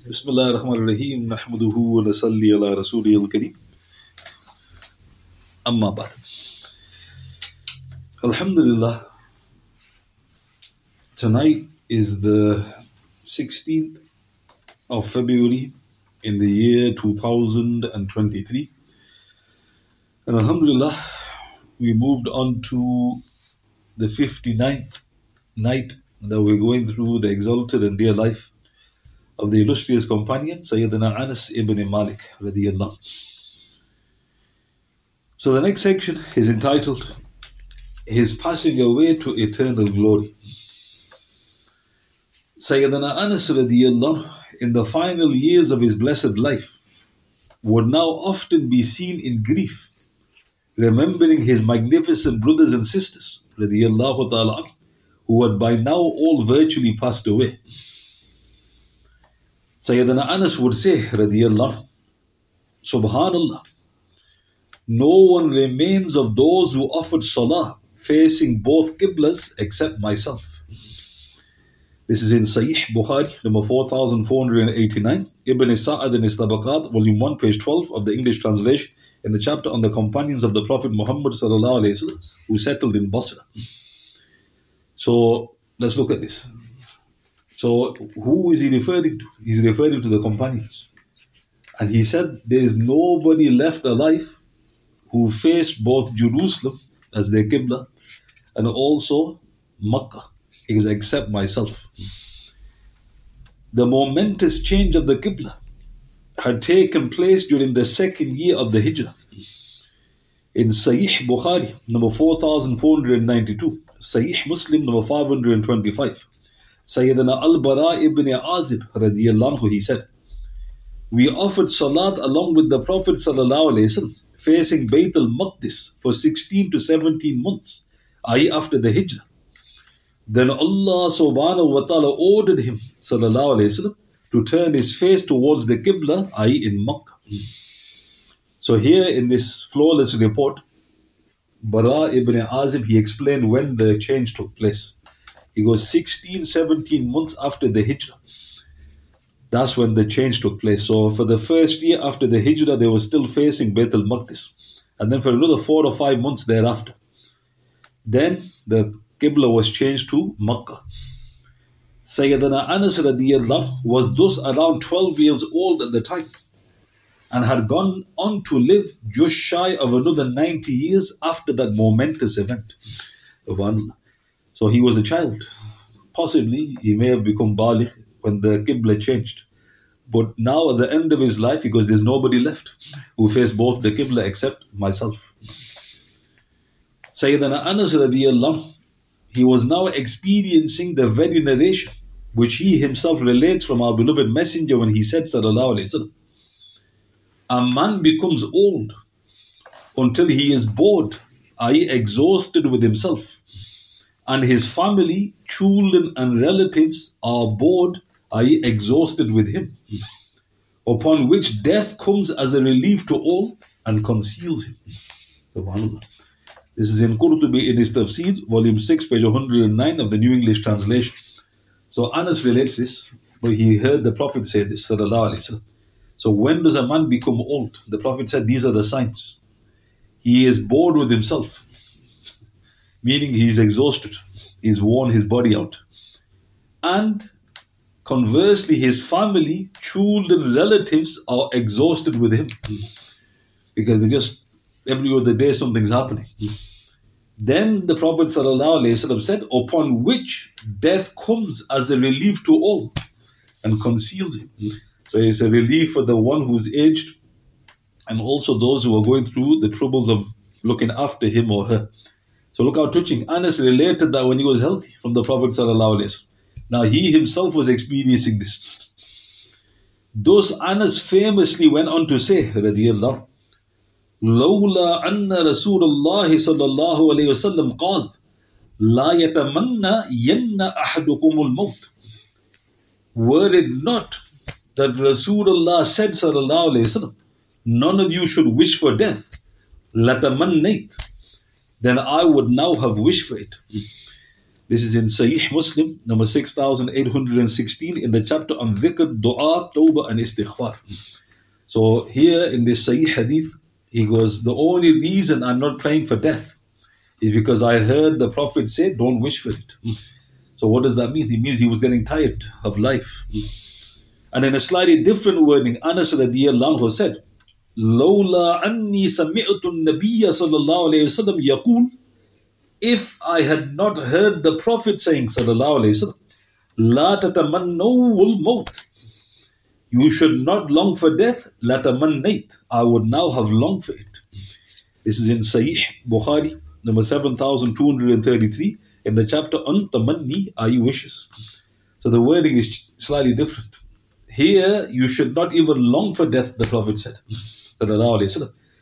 بسم الله الرحمن الرحيم نحمده ونصلي على رسوله الكريم أما بعد Alhamdulillah tonight is the 16th of February in the year 2023 and Alhamdulillah we moved on to the 59th night that we're going through the exalted and dear life of the illustrious companion Sayyidina Anas ibn Malik. So the next section is entitled His Passing Away to Eternal Glory. Sayyidina Anas radiyallahu in the final years of his blessed life would now often be seen in grief, remembering his magnificent brothers and sisters ta'ala who had by now all virtually passed away. Sayyidina Anas would say, Radiallah, Subhanallah, no one remains of those who offered salah facing both qiblas except myself. This is in Sahih Bukhari, number 4489, Ibn Sa'ad in his Tabaqat, volume 1, page 12 of the English translation, in the chapter on the companions of the Prophet Muhammad who settled in Basra. So let's look at this. So, who is he referring to? He's referring to the companions. And he said, There is nobody left alive who faced both Jerusalem as their Qibla and also Makkah, except myself. The momentous change of the Qibla had taken place during the second year of the Hijrah. In Sahih Bukhari, number 4492, Sahih Muslim, number 525. Sayyidina Al-Bara ibn Azib radiallahu he said, We offered salat along with the Prophet sallallahu facing Bayt al-Maqdis for 16 to 17 months, i.e. after the Hijrah. Then Allah subhanahu wa ta'ala ordered him sallallahu to turn his face towards the Qibla, i.e. in Makkah. So here in this flawless report, Bara ibn Azib, he explained when the change took place. He goes 16, 17 months after the Hijrah. That's when the change took place. So for the first year after the Hijrah, they were still facing Bayt al-Maqdis. And then for another four or five months thereafter. Then the Qibla was changed to Makkah. Sayyidina Anas was thus around 12 years old at the time and had gone on to live just shy of another 90 years after that momentous event. So he was a child. Possibly he may have become Baligh when the Qibla changed. But now at the end of his life, because there's nobody left who faced both the Qibla except myself. Sayyidina Anas radiallahu, he was now experiencing the very narration which he himself relates from our beloved messenger when he said, Sallallahu a man becomes old until he is bored, i.e., exhausted with himself and his family, children, and relatives are bored, i.e., exhausted with him. Upon which death comes as a relief to all and conceals him. Subhanallah. This is in Qurtubi in his Tafsir, volume 6, page 109 of the New English Translation. So Anas relates this, but he heard the Prophet say this, sallallahu. So when does a man become old? The Prophet said these are the signs. He is bored with himself meaning he's exhausted, he's worn his body out. And conversely, his family, children, relatives are exhausted with him because they just every other day something's happening. Then the Prophet said, Upon which death comes as a relief to all and conceals him. So it's a relief for the one who's aged and also those who are going through the troubles of looking after him or her. So look how touching. Anas related that when he was healthy from the Prophet ﷺ. Now he himself was experiencing this. Thus Anas famously went on to say, radiyallahu, لولا أن رسول الله صلى الله عليه وسلم قال لا يتمنى ين أحدكم الموت Were it not that Rasulullah said sallallahu alayhi wasallam, none of you should wish for death. لَتَمَنَّيْت then I would now have wished for it. This is in Sahih Muslim, number 6816, in the chapter on dhikr, dua, tawbah, and istighfar. So here in this Sahih hadith, he goes, The only reason I'm not praying for death is because I heard the Prophet say, Don't wish for it. So what does that mean? It means he was getting tired of life. And in a slightly different wording, Anas radiallahu said, لولا أني سمعت النبي صلى الله عليه وسلم يقول if I had not heard the Prophet saying sallallahu alaihi wasallam لا تتمنوا الموت you should not long for death لتمنيت I would now have longed for it this is in Sahih Bukhari number 7233 in the chapter on tamanni are you wishes so the wording is slightly different here you should not even long for death the Prophet said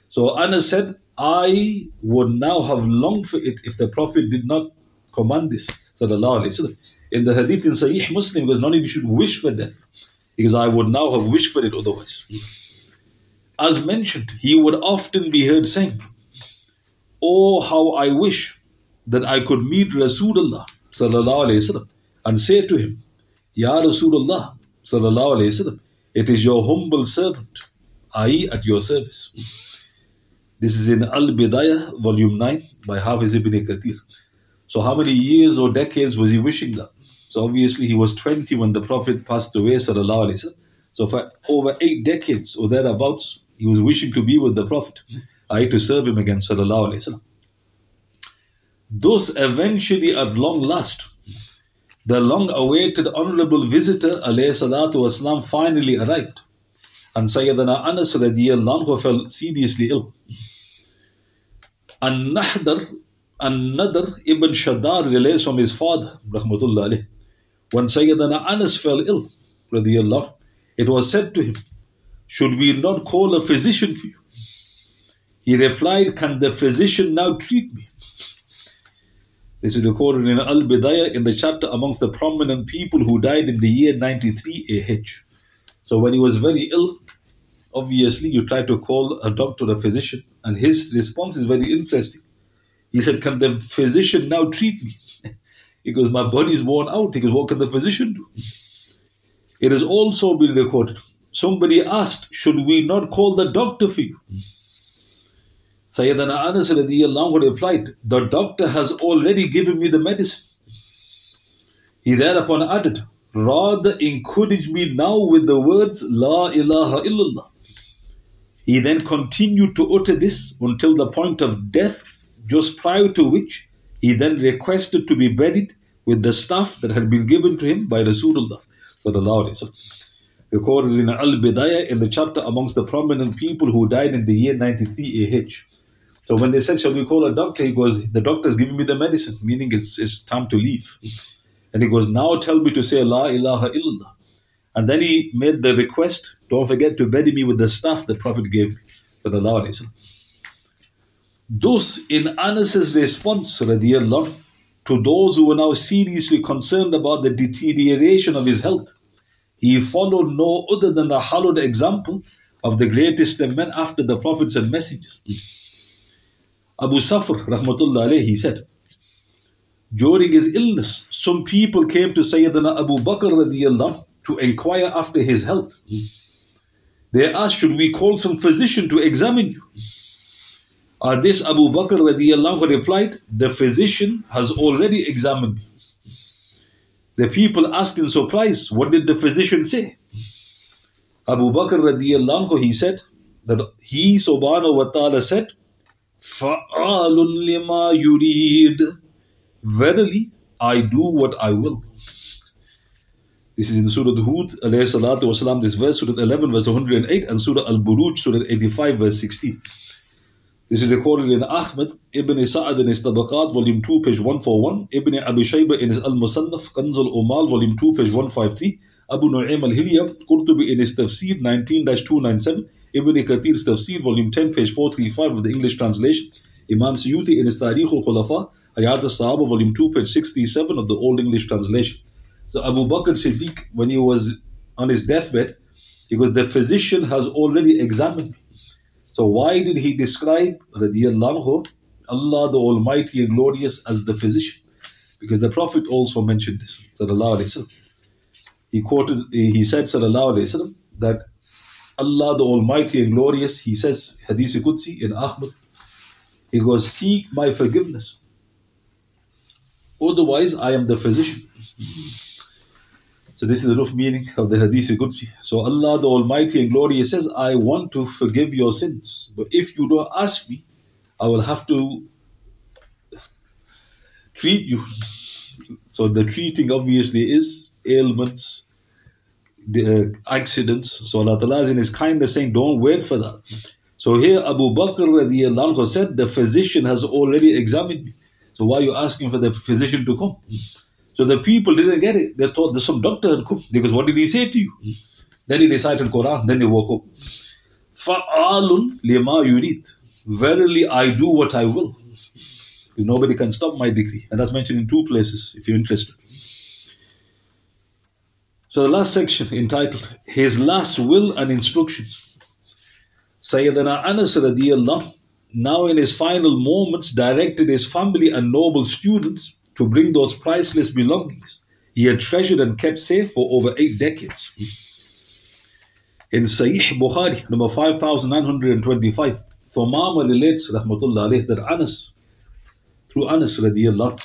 so Anas said, I would now have longed for it if the Prophet did not command this. In the hadith in Sahih Muslim, because none of you should wish for death, because I would now have wished for it otherwise. As mentioned, he would often be heard saying, Oh, how I wish that I could meet Rasulullah and say to him, Ya Rasulullah, it is your humble servant I at your service. This is in Al Bidayah, volume 9, by Hafiz ibn Kathir. So, how many years or decades was he wishing that? So, obviously, he was 20 when the Prophet passed away, sallallahu So, for over eight decades or thereabouts, he was wishing to be with the Prophet, I to serve him again, sallallahu alayhi Those eventually, at long last, the long awaited honorable visitor, alayhi salatu waslam, finally arrived. And Sayyidina Anas radiallahu fell seriously ill. And Nahdar, and Nadr ibn Shaddad relates from his father, rahmatullah alayh. When Sayyidina Anas fell ill, radiallahu, it was said to him, Should we not call a physician for you? He replied, Can the physician now treat me? This is recorded in Al Bidayah in the chapter amongst the prominent people who died in the year 93 AH. So when he was very ill, obviously you try to call a doctor, a physician, and his response is very interesting. He said, Can the physician now treat me? goes, My body is worn out. Goes, What can the physician do? It has also been recorded. Somebody asked, Should we not call the doctor for you? Sayyidina Anas replied, The doctor has already given me the medicine. He thereupon added, Rather encourage me now with the words La ilaha illallah. He then continued to utter this until the point of death, just prior to which he then requested to be buried with the stuff that had been given to him by Rasulullah. Recorded in Al Bidayah in the chapter amongst the prominent people who died in the year 93 AH. So when they said, Shall we call a doctor? He goes, The doctor's giving me the medicine, meaning it's, it's time to leave. And he goes, Now tell me to say La ilaha illallah. And then he made the request, Don't forget to bury me with the staff the Prophet gave me. Thus, in Anas's response, to those who were now seriously concerned about the deterioration of his health, he followed no other than the hallowed example of the greatest of men after the prophets and messengers. Abu Safr, rahmatullah alayhi, he said, during his illness, some people came to Sayyidina Abu Bakr radiallahu to inquire after his health. They asked, Should we call some physician to examine you? Uh, this Abu Bakr radiallahu replied, The physician has already examined me. The people asked in surprise, What did the physician say? Abu Bakr radiallahu he said that he subhanahu wa ta'ala said, فَعَالٌ لِمَا يُرِيدُ Verily, I do what I will. This is in Surah Hud, alayhi salatu wasalam, this verse, Surah 11, verse 108, and Surah Al Buruj, Surah 85, verse 16. This is recorded in Ahmad ibn Sa'ad in his Tabaqat, volume 2, page 141, Ibn Abi Shayba in his Al Musannaf, Kanzul Umal, volume 2, page 153, Abu Nu'aym al Hilya, Qurtubi in his Tafsir 19 297, Ibn Kathir's Tafsir, volume 10, page 435 of the English translation, Imam Suyuti in his Tarikh al Khulafa, Hayat al Sahaba, volume 2, page 67 of the Old English translation. So Abu Bakr Siddiq, when he was on his deathbed, he goes, The physician has already examined me. So why did he describe radiallahu Allah the Almighty and Glorious as the physician? because the Prophet also mentioned this. He quoted, he said, وسلم, that Allah the Almighty and Glorious, He says, Hadith Qudsi in Ahmad, He goes, Seek my forgiveness. Otherwise, I am the physician. So this is the rough meaning of the Hadith Qudsi. So Allah the Almighty and Glorious says, I want to forgive your sins. But if you don't ask me, I will have to treat you. So the treating obviously is ailments, the uh, accidents. So Allah Ta'ala is in His kindness saying, don't wait for that. So here Abu Bakr anhu said, the physician has already examined me. So why are you asking for the physician to come? So the people didn't get it. They thought there's some doctor had come. Because what did he say to you? Then he recited Quran. Then they woke up. Fa'alun lima yurid. Verily I do what I will. Because nobody can stop my decree. And that's mentioned in two places if you're interested. So the last section entitled His Last Will and Instructions. Sayyidina Anas radiallahu now in his final moments directed his family and noble students to bring those priceless belongings he had treasured and kept safe for over eight decades. In Sahih Bukhari, number 5925, Thumama relates, alayh, that Anas, through Anas radiallahu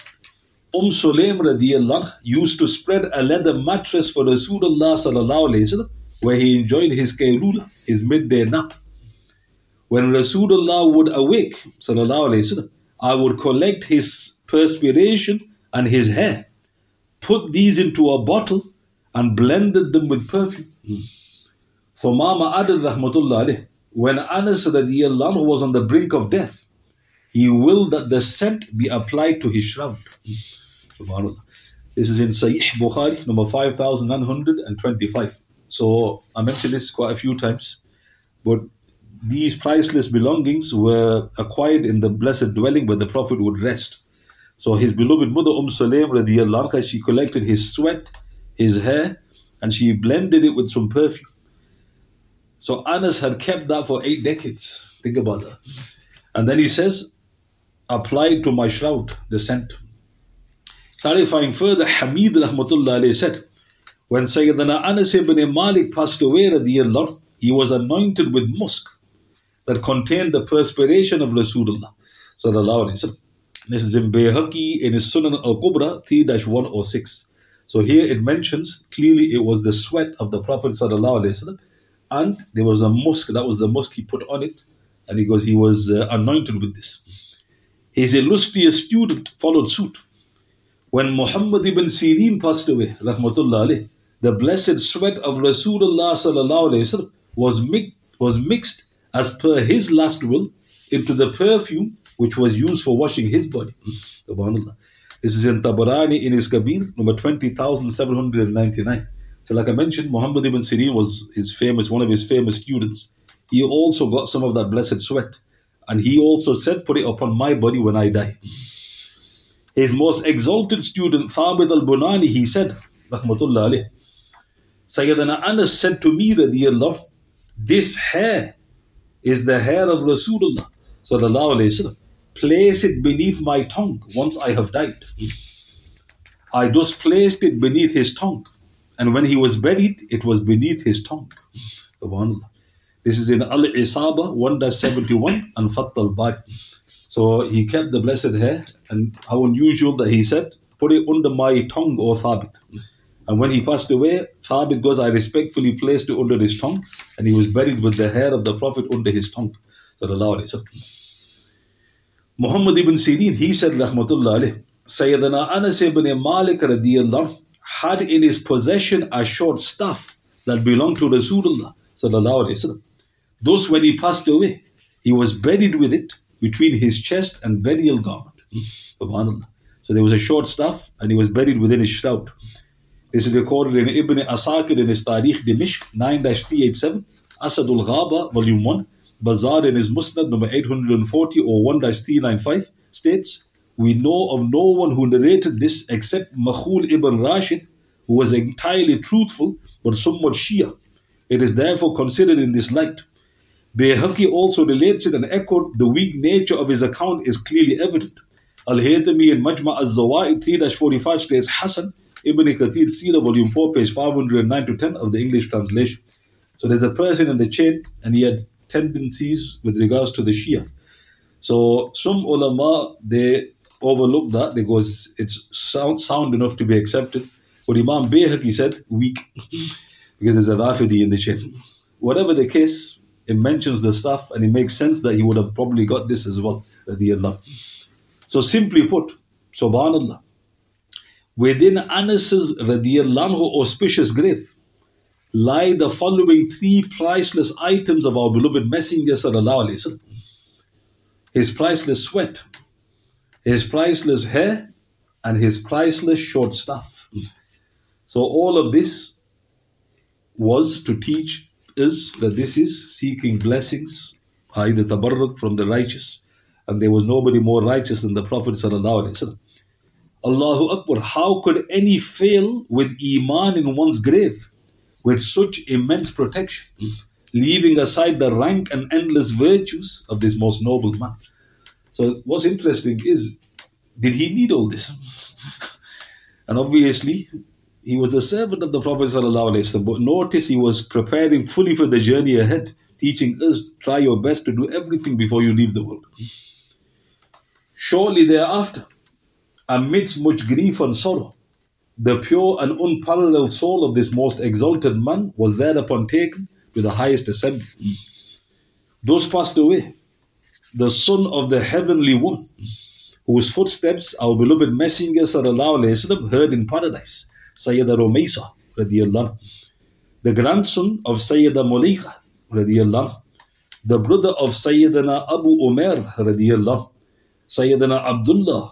Umm Sulaim used to spread a leather mattress for Rasulullah where he enjoyed his kaylula, his midday nap. When Rasulullah would awake, sallallahu alayhi wasallam, I would collect his perspiration and his hair, put these into a bottle and blended them with perfume. Thumama added rahmatullah when Anas radiallahu was on the brink of death, he willed that the scent be applied to his shroud. This is in Sahih Bukhari, number 5925. So I mentioned this quite a few times, but these priceless belongings were acquired in the blessed dwelling where the Prophet would rest. So his beloved mother Umm radiallahu anha, she collected his sweat, his hair, and she blended it with some perfume. So Anas had kept that for eight decades. Think about that. And then he says, applied to my shroud, the scent. Clarifying further, Hamid rahmatullah said, when Sayyidina Anas ibn Malik passed away, he was anointed with musk that contained the perspiration of Rasulullah. This is in Bayhaqi in his Sunan al Kubra 3 106. So here it mentions clearly it was the sweat of the Prophet and there was a musk, that was the musk he put on it, and he goes, he was uh, anointed with this. His illustrious student followed suit. When Muhammad ibn Sirin passed away, rahmatullah the blessed sweat of Rasulullah was mixed as per his last will into the perfume which was used for washing his body. Subhanallah. This is in Tabarani in his Kabir, number 20,799. So like I mentioned, Muhammad ibn Sirin was his famous, one of his famous students. He also got some of that blessed sweat. And he also said, put it upon my body when I die. His most exalted student, Thabit al-Bunani, he said, Rahmatullah alayh, Sayyidina Anas said to me, radiyallahu, this hair is the hair of Rasulullah, sallallahu alayhi wasallam. Place it beneath my tongue once I have died. I thus placed it beneath his tongue. And when he was buried, it was beneath his tongue. Subhanallah. This is in Al Isaba 1 71 and Fath al Bari. So he kept the blessed hair, and how unusual that he said, Put it under my tongue, O Thabit. And when he passed away, Thabit goes, I respectfully placed it under his tongue, and he was buried with the hair of the Prophet under his tongue. Muhammad ibn Sirin, he said, Rahmatullah Sayyidina Anas ibn Malik radiyallahu had in his possession a short staff that belonged to Rasulullah. Thus, when he passed away, he was buried with it between his chest and burial garment. Hmm. Subhanallah. So there was a short staff and he was buried within his shroud. This is recorded in Ibn Asakir in his Tarikh Dimishq 9-387, Asadul Ghaba, volume 1, Bazar in his Musnad number 840 or 1-395 states, We know of no one who narrated this except Makhul ibn Rashid, who was entirely truthful but somewhat Shia. It is therefore considered in this light. Bayhaqi also relates it and echoed the weak nature of his account is clearly evident. Al-Haytami in Majma al-Zawaid 3-45 states Hassan Ibn Kathir Sira volume 4 page 509 to 10 of the English translation. So there's a person in the chain and he had tendencies with regards to the Shia. So some ulama they overlook that because it's sound, sound enough to be accepted. But Imam Bayhaqi said weak because there's a Rafidi in the chain. Whatever the case, it mentions the stuff and it makes sense that he would have probably got this as well. So simply put, Subhanallah, within Anas's radiallahu auspicious grave lie the following three priceless items of our beloved Messenger sallallahu alaihi wasallam his priceless sweat, his priceless hair, and his priceless short staff. So all of this was to teach us that this is seeking blessings, either tabarruk from the righteous, and there was nobody more righteous than the Prophet sallallahu Allahu Akbar, how could any fail with iman in one's grave with such immense protection? leaving aside the rank and endless virtues of this most noble man. So, what's interesting is, did he need all this? and obviously, he was the servant of the Prophet, but notice he was preparing fully for the journey ahead, teaching us try your best to do everything before you leave the world. Shortly thereafter, amidst much grief and sorrow, the pure and unparalleled soul of this most exalted man was thereupon taken to the highest assembly. Those passed away, the son of the heavenly one, whose footsteps our beloved Messenger وسلم, heard in paradise, Sayyida Rumaysa, the grandson of Sayyida Mulaika, the brother of Sayyidina Abu Umair, Sayyidina Abdullah,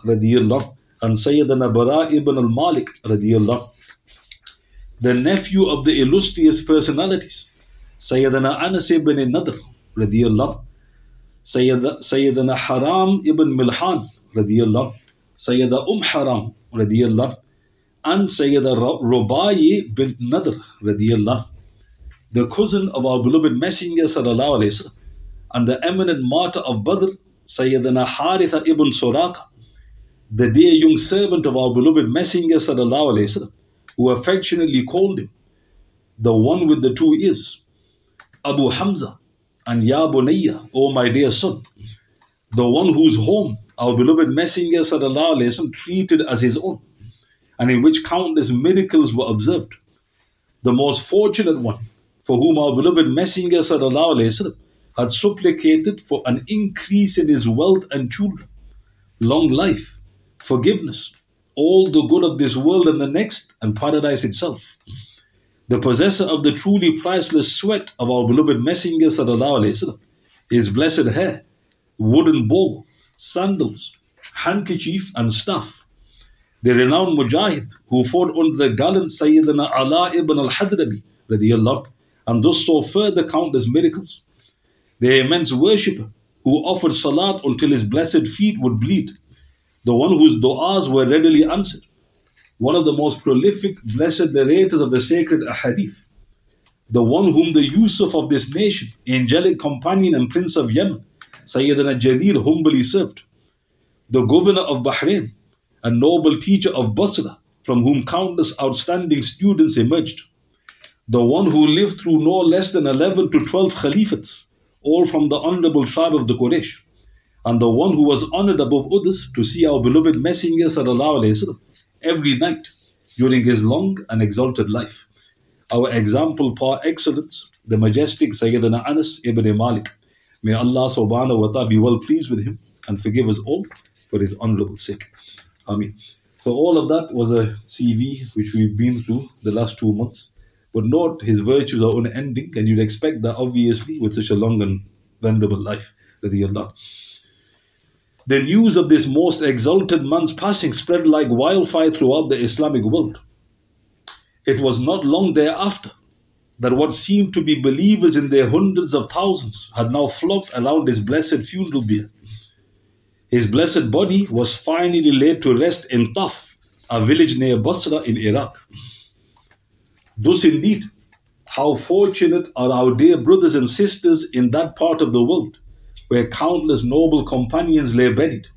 and Sayyidina Bara ibn al-Malik, the nephew of the illustrious personalities, Sayyidina Anas ibn Nadr Sayyidina Haram ibn Milhan Sayyida Um Haram and Sayyida Rubai bin Nadr the cousin of our beloved Messenger and the eminent martyr of Badr Sayyidina Haritha ibn Suraka the dear young servant of our beloved Messenger sallallahu alaihi wasallam, who affectionately called him, the one with the two ears, Abu Hamza, and Ya Bunayya, O my dear son, the one whose home our beloved Messenger sallallahu alaihi wasallam treated as his own, and in which countless miracles were observed, the most fortunate one for whom our beloved Messenger sallallahu alaihi wasallam had supplicated for an increase in his wealth and children, long life, forgiveness, all the good of this world and the next, and paradise itself. The possessor of the truly priceless sweat of our beloved Messenger وسلم, his blessed hair, wooden bowl, sandals, handkerchief, and staff. The renowned Mujahid who fought under the gallant Sayyidina Ala ibn al Hadrami and thus saw further countless miracles. The immense worshipper who offered salat until his blessed feet would bleed the one whose du'as were readily answered. One of the most prolific blessed narrators of the sacred ahadith, the one whom the Yusuf of this nation, angelic companion and prince of Yemen, Sayyidina Jarir humbly served, the governor of Bahrain, a noble teacher of Basra, from whom countless outstanding students emerged, the one who lived through no less than 11 to 12 caliphs, all from the honorable tribe of the Quraysh, and the one who was honored above others to see our beloved Messenger wasallam every night during his long and exalted life. Our example par excellence, the majestic Sayyidina Anas ibn Malik. May Allah subhanahu wa ta'ala be well pleased with him and forgive us all for his honorable sake. Ameen. So all of that was a CV which we've been through the last two months. But note his virtues are unending, and you'd expect that obviously with such a long and venerable life. Radiallahu. The news of this most exalted man's passing spread like wildfire throughout the Islamic world. It was not long thereafter that what seemed to be believers in their hundreds of thousands had now flocked around his blessed funeral bier. His blessed body was finally laid to rest in Taf, a village near Basra in Iraq. Thus, indeed, how fortunate are our dear brothers and sisters in that part of the world where countless noble companions lay buried.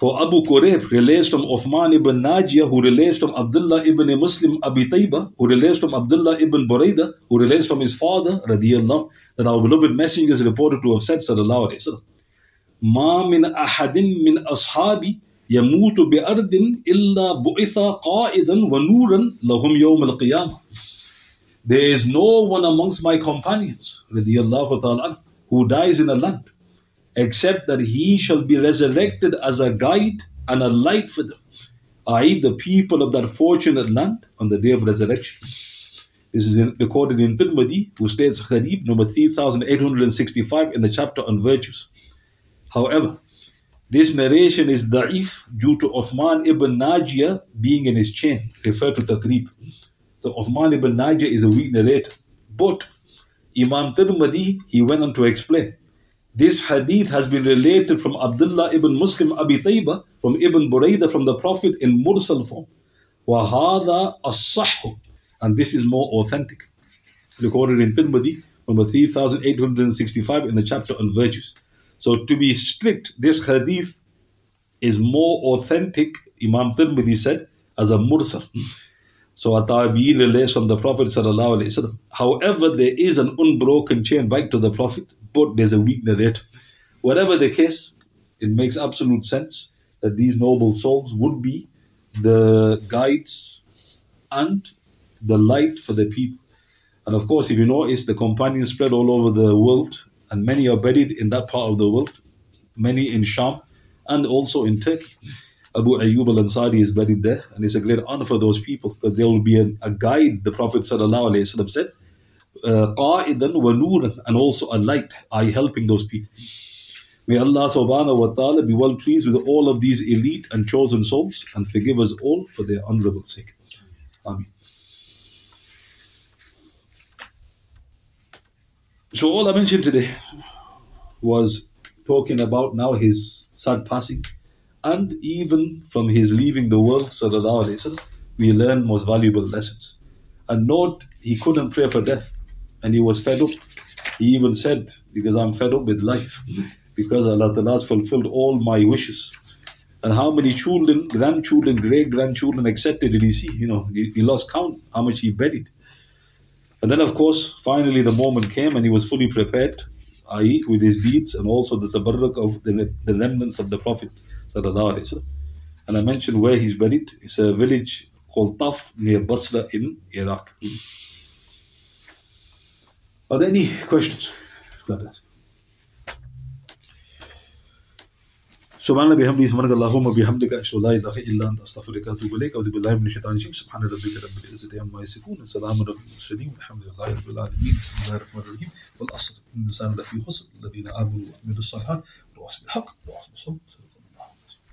For Abu Kurayb relates from Uthman ibn Najiyah, who relates from Abdullah ibn Muslim Abi Taiba, who relates from Abdullah ibn Buraida, who relates from his father, radiallahu, that our beloved messenger is reported to have said, sallallahu alayhi wa sallam, ما من أحد من أصحابي يموت بأرض إلا بعث قائدا ونورا لهم يوم القيامة. There is no one amongst my companions, radiallahu ta'ala, who dies in a land, except that he shall be resurrected as a guide and a light for them, i.e., the people of that fortunate land on the day of resurrection. This is in, recorded in Tirmidhi, who states Hadith number 3865 in the chapter on virtues. However, this narration is da'if due to Uthman ibn Najiyah being in his chain, referred to Taqrib. So Uthman ibn Najiyah is a weak narrator. But Imam Tirmidhi, he went on to explain. This hadith has been related from Abdullah ibn Muslim Abi Tayba, from Ibn Buraida, from the Prophet in Mursal form. وَهَذَا الصَّحُّ And this is more authentic. Recorded in Tirmidhi, number 3865 in the chapter on virtues. So to be strict, this hadith is more authentic, Imam Tirmidhi said, as a mursal. So a tabi'in relates from the Prophet. However, there is an unbroken chain back to the Prophet, but there's a weak narrator. Whatever the case, it makes absolute sense that these noble souls would be the guides and the light for the people. And of course, if you notice, the companions spread all over the world, and many are buried in that part of the world, many in Sham, and also in Turkey. Abu Ayyub al Ansari is buried there, and it's a great honor for those people because there will be a, a guide, the Prophet ﷺ said, uh, qa'idan wa nuran, and also a light, I helping those people. May Allah subhanahu wa ta'ala be well pleased with all of these elite and chosen souls and forgive us all for their honorable sake. Ameen. So all I mentioned today was talking about now his sad passing and even from his leaving the world, wasallam, we learn most valuable lessons. And note, he couldn't pray for death, and he was fed up. He even said, "Because I'm fed up with life, because Allah Ta'ala has fulfilled all my wishes." And how many children, grandchildren, great grandchildren, etc. did he see? You know, he, he lost count how much he buried. And then, of course, finally the moment came, and he was fully prepared, i.e., with his deeds and also the tabarruk of the, the remnants of the Prophet sallallahu alaihi wasallam. And I mentioned where he's buried. It's a village called Taf near Basra in Iraq. Are there any questions? سبحان الله بحمده سبحانك اللهم وبحمدك اشهد ان لا اله الا انت استغفرك واتوب اليك اعوذ بالله من الشيطان الرجيم سبحان ربك رب العزه عما يصفون سلام على المرسلين والحمد لله رب العالمين بسم الله الرحمن الرحيم والاصل ان الانسان لفي خسر الذين امنوا وعملوا الصالحات وتواصوا بالحق وتواصوا بالصبر